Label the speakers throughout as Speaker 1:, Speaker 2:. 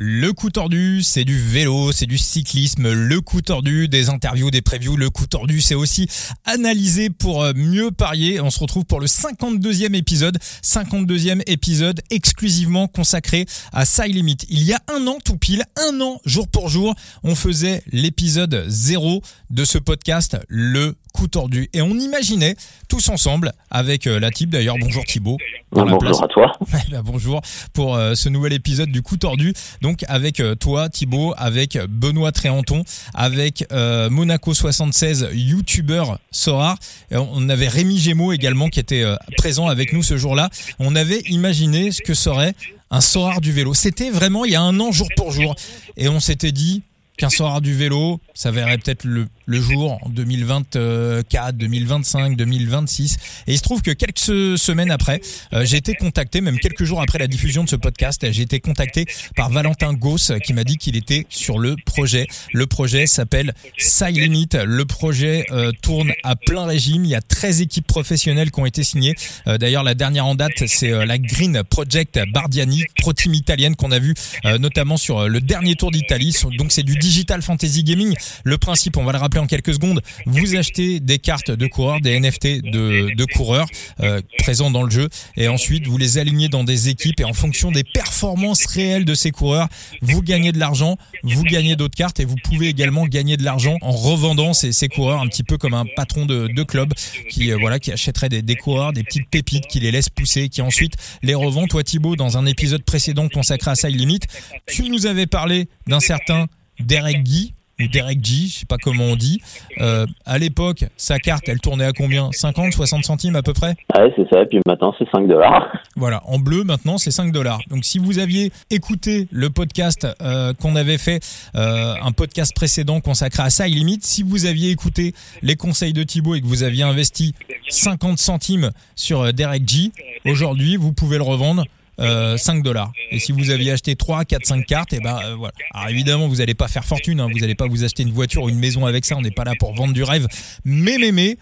Speaker 1: Le coup tordu, c'est du vélo, c'est du cyclisme. Le coup tordu, des interviews, des previews. Le coup tordu, c'est aussi analyser pour euh, mieux parier. On se retrouve pour le 52e épisode. 52e épisode exclusivement consacré à Side Limit. Il y a un an tout pile, un an jour pour jour, on faisait l'épisode 0 de ce podcast, Le coup tordu. Et on imaginait tous ensemble, avec euh, la type d'ailleurs, bonjour Thibaut.
Speaker 2: bonjour à toi.
Speaker 1: Bah, bonjour pour euh, ce nouvel épisode du coup tordu. Donc avec euh, toi Thibaut, avec Benoît Tréanton, avec Monaco 76, youtubeur Sora. on avait Rémi Gémeaux également qui était présent avec nous ce jour-là. On avait imaginé ce que serait un Sora du vélo. C'était vraiment il y a un an jour pour jour. Et on s'était dit qu'un Sora du vélo, ça verrait peut-être le le jour en 2024, 2025, 2026. Et il se trouve que quelques semaines après, euh, j'ai été contacté, même quelques jours après la diffusion de ce podcast, j'ai été contacté par Valentin Gauss qui m'a dit qu'il était sur le projet. Le projet s'appelle Limit. Le projet euh, tourne à plein régime. Il y a 13 équipes professionnelles qui ont été signées. Euh, d'ailleurs, la dernière en date, c'est la Green Project Bardiani, pro team italienne qu'on a vu notamment sur le dernier Tour d'Italie. Donc c'est du digital fantasy gaming. Le principe, on va le rappeler en quelques secondes, vous achetez des cartes de coureurs, des NFT de, coureurs euh, présents dans le jeu, et ensuite vous les alignez dans des équipes, et en fonction des performances réelles de ces coureurs, vous gagnez de l'argent, vous gagnez d'autres cartes, et vous pouvez également gagner de l'argent en revendant ces, coureurs, un petit peu comme un patron de, club qui euh, voilà qui achèterait des, coureurs, des petites pépites, qui les laisse pousser, qui ensuite les revend. Toi Thibaut, dans un épisode précédent consacré à Side Limit, tu nous avais parlé d'un certain Derek Guy, ou Derek G, je sais pas comment on dit. Euh, à l'époque, sa carte, elle tournait à combien? 50, 60 centimes à peu près?
Speaker 2: Ouais, c'est ça. Et puis maintenant, c'est 5 dollars.
Speaker 1: Voilà, en bleu, maintenant, c'est 5 dollars. Donc, si vous aviez écouté le podcast euh, qu'on avait fait, euh, un podcast précédent consacré à ça, il limite, si vous aviez écouté les conseils de Thibaut et que vous aviez investi 50 centimes sur euh, Derek G, aujourd'hui, vous pouvez le revendre 5 euh, dollars. Et si vous aviez acheté 3, 4, 5 cartes, et eh ben euh, voilà. Alors évidemment, vous n'allez pas faire fortune, hein. vous n'allez pas vous acheter une voiture ou une maison avec ça, on n'est pas là pour vendre du rêve. Mais, mais, mais,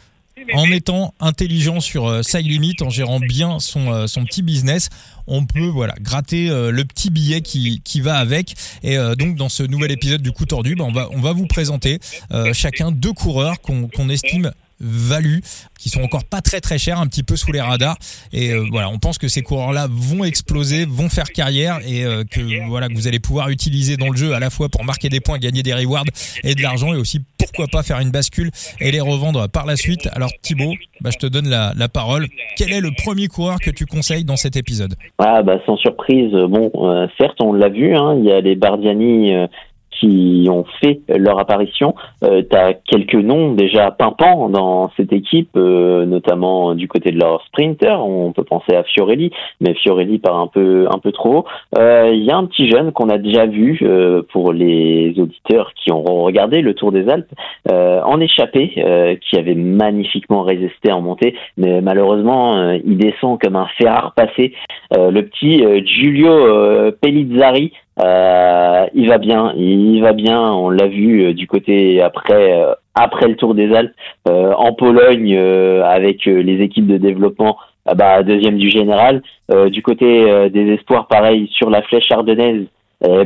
Speaker 1: en étant intelligent sur euh, Side Limit, en gérant bien son, son petit business, on peut voilà gratter le petit billet qui, qui va avec. Et donc dans ce nouvel épisode du coup tordu, ben, on, va, on va vous présenter chacun deux coureurs qu'on estime value qui sont encore pas très très chers, un petit peu sous les radars. Et euh, voilà, on pense que ces coureurs-là vont exploser, vont faire carrière et euh, que voilà que vous allez pouvoir utiliser dans le jeu à la fois pour marquer des points, gagner des rewards et de l'argent et aussi pourquoi pas faire une bascule et les revendre par la suite. Alors Thibaut, bah, je te donne la, parole. Quel est le premier coureur que tu conseilles dans cet épisode?
Speaker 2: Ah, bah, Sans surprise, bon, euh, certes on l'a vu, hein, il y a les Bardiani qui ont fait leur apparition. Euh, tu as quelques noms déjà pimpants dans cette équipe, euh, notamment du côté de leur sprinter. On peut penser à Fiorelli, mais Fiorelli part un peu un peu trop. Il euh, y a un petit jeune qu'on a déjà vu euh, pour les auditeurs qui auront regardé le Tour des Alpes en échappé, qui avait magnifiquement résisté en montée, mais malheureusement il descend comme un fer passé. le petit Giulio Pellizzari euh, il va bien, il va bien. On l'a vu euh, du côté après euh, après le Tour des Alpes en Pologne avec les équipes de développement. bah deuxième du général. du côté des espoirs, pareil sur la flèche ardennaise.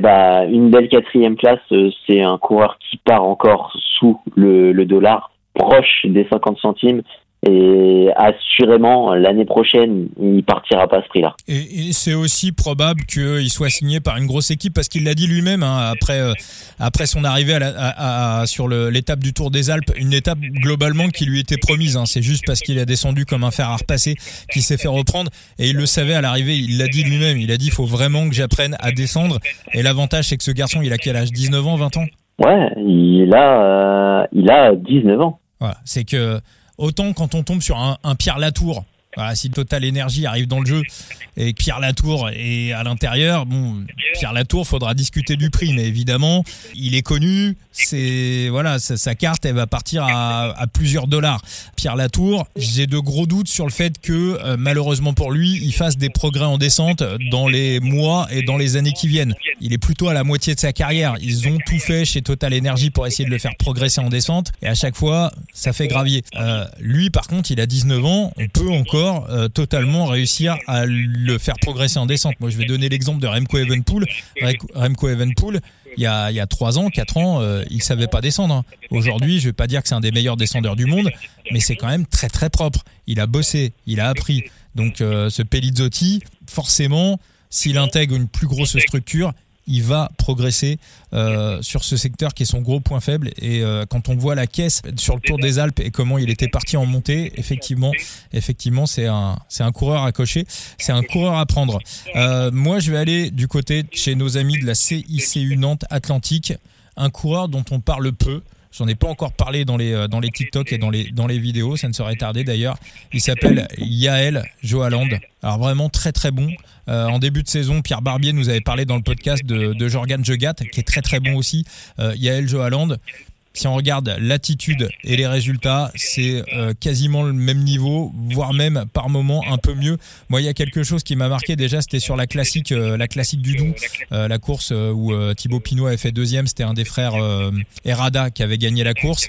Speaker 2: bah une belle quatrième place. c'est un coureur qui part encore sous le, le dollar, proche des 50 centimes. Et assurément, l'année prochaine, il partira pas à ce prix-là.
Speaker 1: Et, c'est aussi probable qu'il soit signé par une grosse équipe parce qu'il l'a dit lui-même hein, après euh, après son arrivée à sur l'étape du Tour des Alpes, une étape globalement qui lui était promise. Hein. c'est juste parce qu'il a descendu comme un fer à repasser qu'il s'est fait reprendre et il le savait à l'arrivée. Il l'a dit lui-même. Il a dit il faut vraiment que j'apprenne à descendre. Et l'avantage c'est que ce garçon, il a quel âge? 19 ans, 20 ans?
Speaker 2: Ouais, il a euh, il a 19 ans.
Speaker 1: Voilà, c'est que Autant quand on tombe sur un, Pierre Latour, voilà, si Total Energy arrive dans le jeu et Pierre Latour est à l'intérieur, bon, Pierre Latour, faudra discuter du prix, mais évidemment, il est connu, c'est voilà, sa, carte, elle va partir à, à, plusieurs dollars. Pierre Latour, j'ai de gros doutes sur le fait que euh, malheureusement pour lui, il fasse des progrès en descente dans les mois et dans les années qui viennent. Il est plutôt à la moitié de sa carrière. Ils ont tout fait chez Total Energy pour essayer de le faire progresser en descente, et à chaque fois, ça fait gravier. Euh, lui, par contre, il a 19 ans, on peut encore euh, totalement réussir à le faire progresser en descente. Moi, je vais donner l'exemple de Remco Evenpool. Remco Evenpool, il y a, il y a 3 ans, 4 ans, euh, il savait pas descendre. hein. Aujourd'hui, je vais pas dire que c'est un des meilleurs descendeurs du monde, mais c'est quand même très très propre. Il a bossé, il a appris. Donc ce Pelizzotti, forcément, s'il intègre une plus grosse structure, il va progresser euh, sur ce secteur qui est son gros point faible. Et euh, quand on voit la caisse sur le Tour des Alpes et comment il était parti en montée, effectivement, effectivement, c'est un, c'est un coureur à cocher, c'est un coureur à prendre. Euh, moi, je vais aller du côté de chez nos amis de la CICU Nantes Atlantique, un coureur dont on parle peu. J'en ai pas encore parlé dans les dans les TikTok et dans les dans vidéos, ça ne serait tardé d'ailleurs. Il s'appelle Yael Joaland. Alors vraiment très très bon. Euh, en début de saison, Pierre Barbier nous avait parlé dans le podcast de, de Jorgan Jegat, qui est très très bon aussi. Euh, Yael Joaland. Si on regarde l'attitude et les résultats, c'est euh, quasiment le même niveau, voire même par moment un peu mieux. Moi, il y a quelque chose qui m'a marqué déjà, c'était sur la classique, euh, la classique du Doubs, euh, la course où Thibaut Pinot avait fait deuxième. C'était un des frères Errada qui avait gagné la course.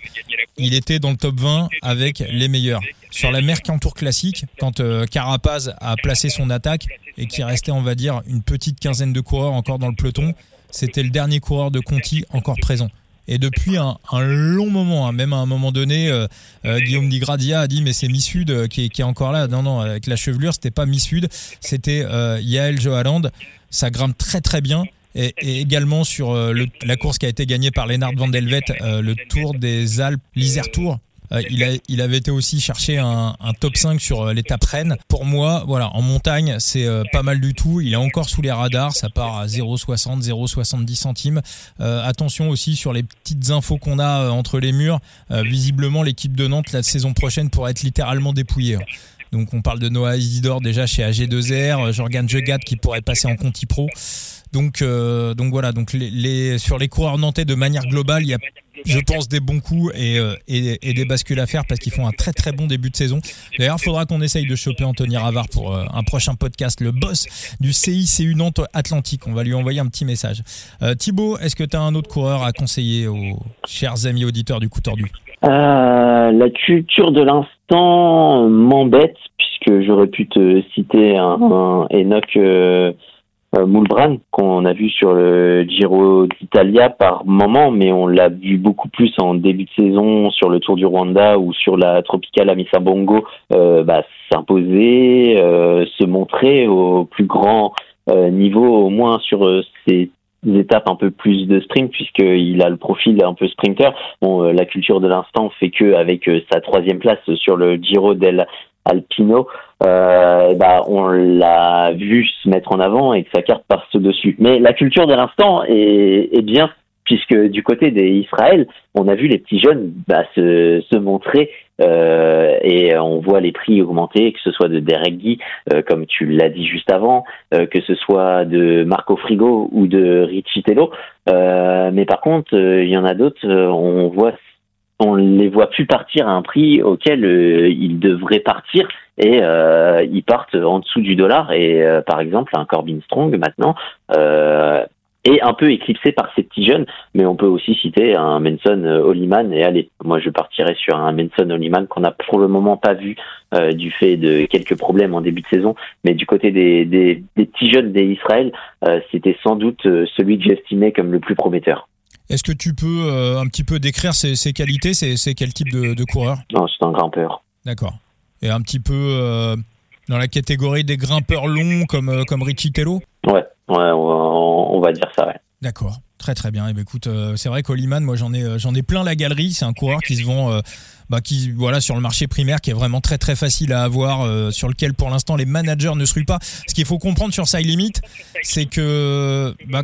Speaker 1: Il était dans le top 20 avec les meilleurs. Sur la Mercantour classique, quand Carapaz a placé son attaque et qu'il restait, on va dire, une petite quinzaine de coureurs encore dans le peloton, c'était le dernier coureur de Conti encore présent. Et depuis un, long moment, hein, même à un moment donné, euh, euh, Guillaume Digradia a dit mais c'est Missud euh, qui, est- encore là. Non non, avec la chevelure, c'était pas Missud, c'était euh, Yael Johaland. Ça grimpe très très bien. Et, également sur la course qui a été gagnée par Lennart van Delvet, le Tour des Alpes, l'Isère Tour. Euh, il, a, il avait été aussi chercher un, un top 5 sur euh, l'étape Rennes. Pour moi, voilà, en montagne, c'est euh, pas mal du tout. Il est encore sous les radars, ça part à 0,60, 0,70 centimes. Euh, attention aussi sur les petites infos qu'on a entre les murs. Euh, visiblement, l'équipe de Nantes la saison prochaine pourrait être littéralement dépouillée. Donc on parle de Noah Isidore déjà chez AG2R, euh, Jorgan Jegat qui pourrait passer en Conti Pro. Donc euh, donc voilà, donc les, les sur les coureurs nantais de manière globale, il y a je pense des bons coups et, euh, et, des bascules à faire parce qu'ils font un très très bon début de saison. D'ailleurs, il faudra qu'on essaye de choper Anthony Ravard pour euh, un prochain podcast, le boss du CICU Nantes Atlantique. On va lui envoyer un petit message. Euh, Thibaut, est-ce que tu as un autre coureur à conseiller aux chers amis auditeurs du coup tordu?
Speaker 2: La culture de l'instant m'embête puisque j'aurais pu te citer un, Enoch Moulbran qu'on a vu sur le Giro d'Italia par moment, mais on l'a vu beaucoup plus en début de saison sur le Tour du Rwanda ou sur la Tropicale Amissa Bongo euh, bah, s'imposer, euh, se montrer au plus grand euh, niveau, au moins sur euh, ces étapes un peu plus de sprint puisqu'il a le profil un peu sprinter. Bon, euh, la culture de l'instant fait que avec euh, sa troisième place sur le Giro del Alpino, euh, bah, on l'a vu se mettre en avant et que sa carte passe dessus. Mais la culture de l'instant est, est bien puisque du côté des Israël, on a vu les petits jeunes bah, se, se montrer euh, et on voit les prix augmenter, que ce soit de Derek Guy, euh, comme tu l'as dit juste avant, euh, que ce soit de Marco Frigo ou de Richie Tello. Euh, mais par contre, euh, il y en a d'autres, on voit, on les voit plus partir à un prix auquel euh, ils devraient partir et euh, ils partent en dessous du dollar. Et euh, par exemple, un Corbin Strong maintenant est un peu éclipsé par ces petits jeunes, mais on peut aussi citer un Manson Holliman. Et allez, moi je partirais sur un Manson Holliman qu'on a pour le moment pas vu du fait de quelques problèmes en début de saison, mais du côté des, petits jeunes des Israël, c'était sans doute celui que j'estimais comme le plus prometteur.
Speaker 1: Est-ce que tu peux euh, un petit peu décrire ses, ses qualités C'est quel type de, de coureur?
Speaker 2: Non, c'est un grimpeur.
Speaker 1: D'accord. Et un petit peu euh, dans la catégorie des grimpeurs longs comme, euh, comme Richie Tello?
Speaker 2: Ouais, ouais, on, on va dire ça. Ouais.
Speaker 1: D'accord. Très très bien. Et ben écoute, euh, c'est vrai qu'Oliman, moi j'en ai euh, j'en ai plein la galerie. C'est un coureur qui se vend, euh, bah, qui voilà sur le marché primaire, qui est vraiment très très facile à avoir, sur lequel pour l'instant les managers ne se ruent pas. Ce qu'il faut comprendre sur Side Limit, c'est que bah,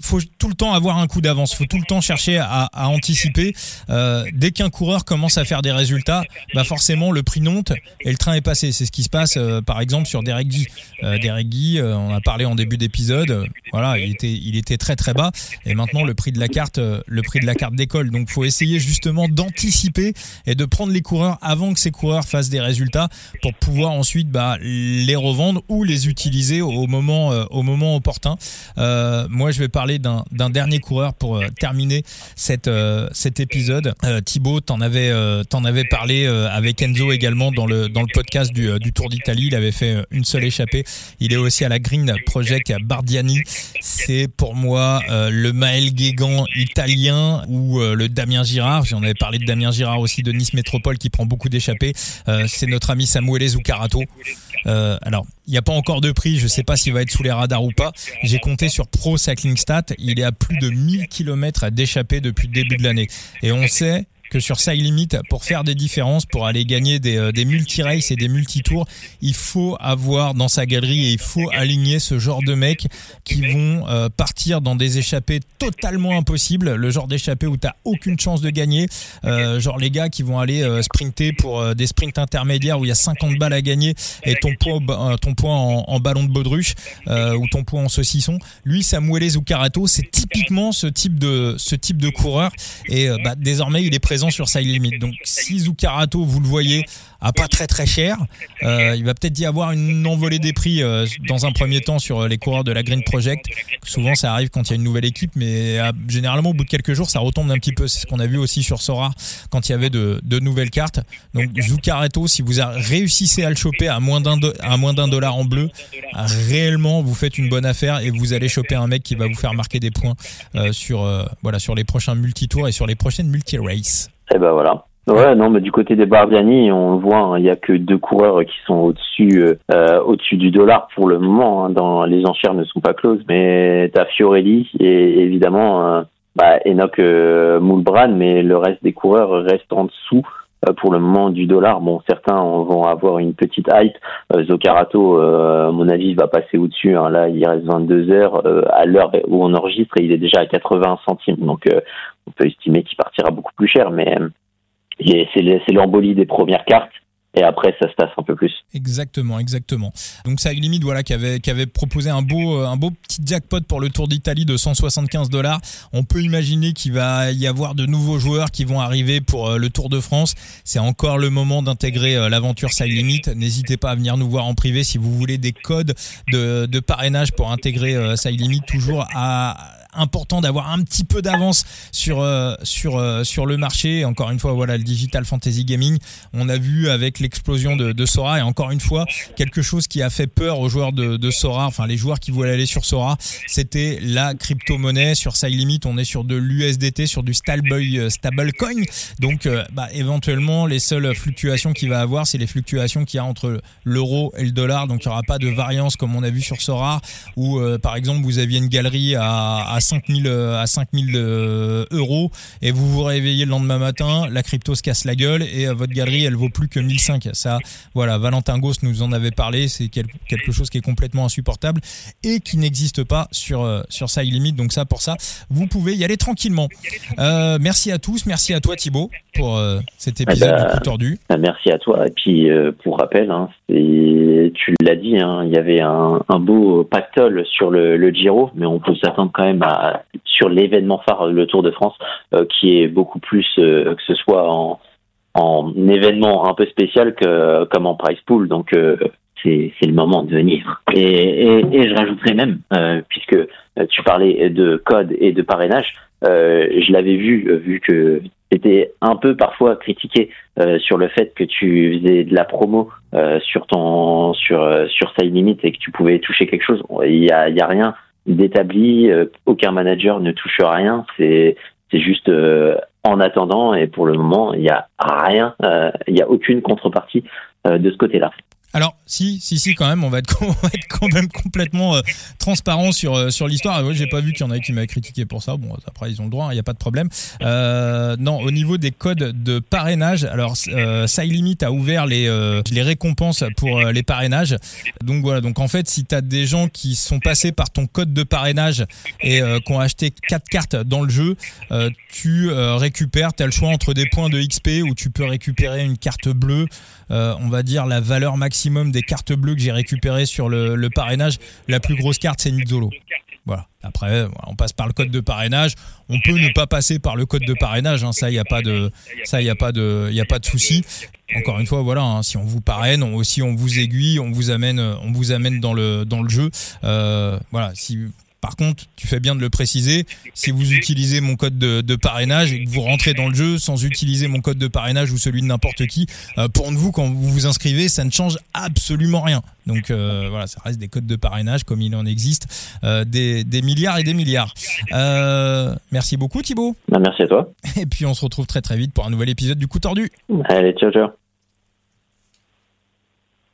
Speaker 1: faut tout le temps avoir un coup d'avance, faut tout le temps chercher à, anticiper. Euh, dès qu'un coureur commence à faire des résultats, bah forcément le prix monte et le train est passé. C'est ce qui se passe euh, par exemple sur Derek Guy. Euh, Derek Guy, on a parlé en début d'épisode, voilà, il était très très bas et maintenant le prix de la carte le prix de la carte décolle. Donc faut essayer justement d'anticiper et de prendre les coureurs avant que ces coureurs fassent des résultats pour pouvoir ensuite bah, les revendre ou les utiliser au moment au moment opportun. Moi je vais parler d'un dernier coureur pour terminer cette, cet épisode. Thibaut, t'en avais, t'en avais parlé avec Enzo également dans le, dans le podcast du, Tour d'Italie. Il avait fait une seule échappée. Il est aussi à la Green Project à Bardiani. C'est pour moi le Maël Guégan italien ou le Damien Girard. J'en avais parlé de Damien Girard aussi de Nice Métropole qui prend beaucoup d'échappées. c'est notre ami Samuel Zucarato. Euh, alors, il n'y a pas encore de prix, je ne sais pas s'il va être sous les radars ou pas. J'ai compté sur Pro Cycling Il est à plus de 1000 km d'échappée depuis le début de l'année. Et on sait que sur Side Limit, pour faire des différences, pour aller gagner des, euh, des multi-races et des multi-tours, il faut avoir dans sa galerie et il faut aligner ce genre de mecs qui vont euh, partir dans des échappées totalement impossibles, le genre d'échappée où tu aucune chance de gagner, euh, genre les gars qui vont aller sprinter pour des sprints intermédiaires où il y a 50 balles à gagner et ton poids, ton poids en, ballon de baudruche ou ton poids en saucisson. Lui, Samuel Zucarato, c'est typiquement ce type de ce type de coureur. Et bah, désormais il est présent sur Side Limit. Donc si Zucarato, vous le voyez, pas très très cher, euh, il va peut-être y avoir une envolée des prix euh, dans un premier temps sur les coureurs de la Green Project. Souvent ça arrive quand il y a une nouvelle équipe, mais euh, généralement au bout de quelques jours ça retombe un petit peu. C'est ce qu'on a vu aussi sur Sora quand il y avait de, nouvelles cartes. Donc Zucarato, si vous réussissez à le choper à moins d'un à moins d'un dollar en bleu, réellement vous faites une bonne affaire et vous allez choper un mec qui va vous faire marquer des points sur voilà sur les prochains multi-tours et sur les prochaines multi-races.
Speaker 2: Et eh ben voilà. Ouais, non, mais du côté des Bardiani, on le voit, hein, il y a que deux coureurs qui sont au-dessus, euh, euh, au-dessus du dollar pour le moment. Hein, dans les enchères ne sont pas closes, mais t'as Fiorelli et évidemment euh, bah, Enoch euh, Moulbran, mais le reste des coureurs restent en dessous pour le moment du dollar. Bon, certains vont avoir une petite hype. Zocarato, à mon avis, va passer au-dessus. Hein. Là, il reste 22 heures. à l'heure où on enregistre, il est déjà à 80 centimes. Donc, on peut estimer qu'il partira beaucoup plus cher, mais c'est l'embolie des premières cartes et après ça se passe un peu plus.
Speaker 1: Exactement, exactement. Donc ça limite voilà qui avait qui avait proposé un beau un beau petit jackpot pour le Tour d'Italie de 175 dollars. On peut imaginer qu'il va y avoir de nouveaux joueurs qui vont arriver pour euh, le Tour de France. C'est encore le moment d'intégrer euh, l'aventure Side Limit. N'hésitez pas à venir nous voir en privé si vous voulez des codes de, de parrainage pour intégrer euh, Side Limit toujours à important d'avoir un petit peu d'avance sur euh, sur euh, sur le marché. Encore une fois, voilà le digital fantasy gaming. On a vu avec l'explosion de, Sora et encore une fois quelque chose qui a fait peur aux joueurs de, Sora, enfin les joueurs qui voulaient aller sur Sora, c'était la crypto-monnaie. Sur Side Limit, on est sur de l'USDT, sur du Stablecoin. Euh. Donc, bah, éventuellement, les seules fluctuations qu'il va avoir, c'est les fluctuations qu'il y a entre l'euro et le dollar. Donc, il n'y aura pas de variance comme on a vu sur Sora, où par exemple vous aviez une galerie à, à 5000 euh, à 5000 euh, euros et vous vous réveillez le lendemain matin, la crypto se casse la gueule et euh, votre galerie elle vaut plus que 1005. Ça, voilà, Valentin Gauss nous en avait parlé, c'est quelque chose qui est complètement insupportable et qui n'existe pas sur sur Limit. Donc ça, pour ça, vous pouvez y aller tranquillement. merci à tous, merci à toi Thibaut pour cet épisode eh ben, du coup tordu.
Speaker 2: Merci à toi et puis pour rappel, hein, tu l'as dit, hein, il y avait un, beau pactole sur le, le Giro, mais on peut s'attendre quand même à sur l'événement phare, le Tour de France, euh, qui est beaucoup plus euh, que ce soit en, en événement un peu spécial que comme en prize pool. Donc euh, c'est le moment de venir. Et, je rajouterais même, puisque tu parlais de code et de parrainage, je l'avais vu, vu que c'était un peu parfois critiqué sur le fait que tu faisais de la promo sur ton sur sur Side Limit et que tu pouvais toucher quelque chose. Il y il y a rien d'établi, euh, aucun manager ne touche rien, c'est c'est juste euh, en attendant et pour le moment il n'y a rien, euh, il n'y a aucune contrepartie de ce côté-là.
Speaker 1: Alors, si, si, si, quand même, on va être, quand même complètement euh, transparent sur, euh, sur l'histoire. Ouais, j'ai pas vu qu'il y en avait qui m'avaient critiqué pour ça. Bon, après, ils ont le droit, il hein, n'y a pas de problème. Euh, non, au niveau des codes de parrainage, alors, euh, Limit a ouvert les, les récompenses pour les parrainages. Donc voilà, donc en fait, si tu as des gens qui sont passés par ton code de parrainage et qui ont acheté quatre cartes dans le jeu, tu récupères, tu as le choix entre des points de XP où tu peux récupérer une carte bleue, on va dire la valeur des cartes bleues que j'ai récupérées sur le, parrainage. La plus grosse carte, c'est Nizzolo. Voilà. Après, on passe par le code de parrainage. On peut ne pas passer par le code de parrainage. Hein. Ça, il n'y a pas de, ça, il a pas de, il a pas de souci. Encore une fois, voilà. Hein. si on vous parraine, aussi on vous aiguille, on vous amène, on vous amène dans le dans le jeu. Euh, voilà. Si Par contre, tu fais bien de le préciser, si vous utilisez mon code de, parrainage et que vous rentrez dans le jeu sans utiliser mon code de parrainage ou celui de n'importe qui, euh, pour vous, quand vous vous inscrivez, ça ne change absolument rien. Donc euh, voilà, ça reste des codes de parrainage comme il en existe euh, des, milliards et des milliards. merci beaucoup Thibaut.
Speaker 2: Bah, merci à toi.
Speaker 1: Et puis on se retrouve très très vite pour un nouvel épisode du coup tordu.
Speaker 2: Allez, ciao ciao.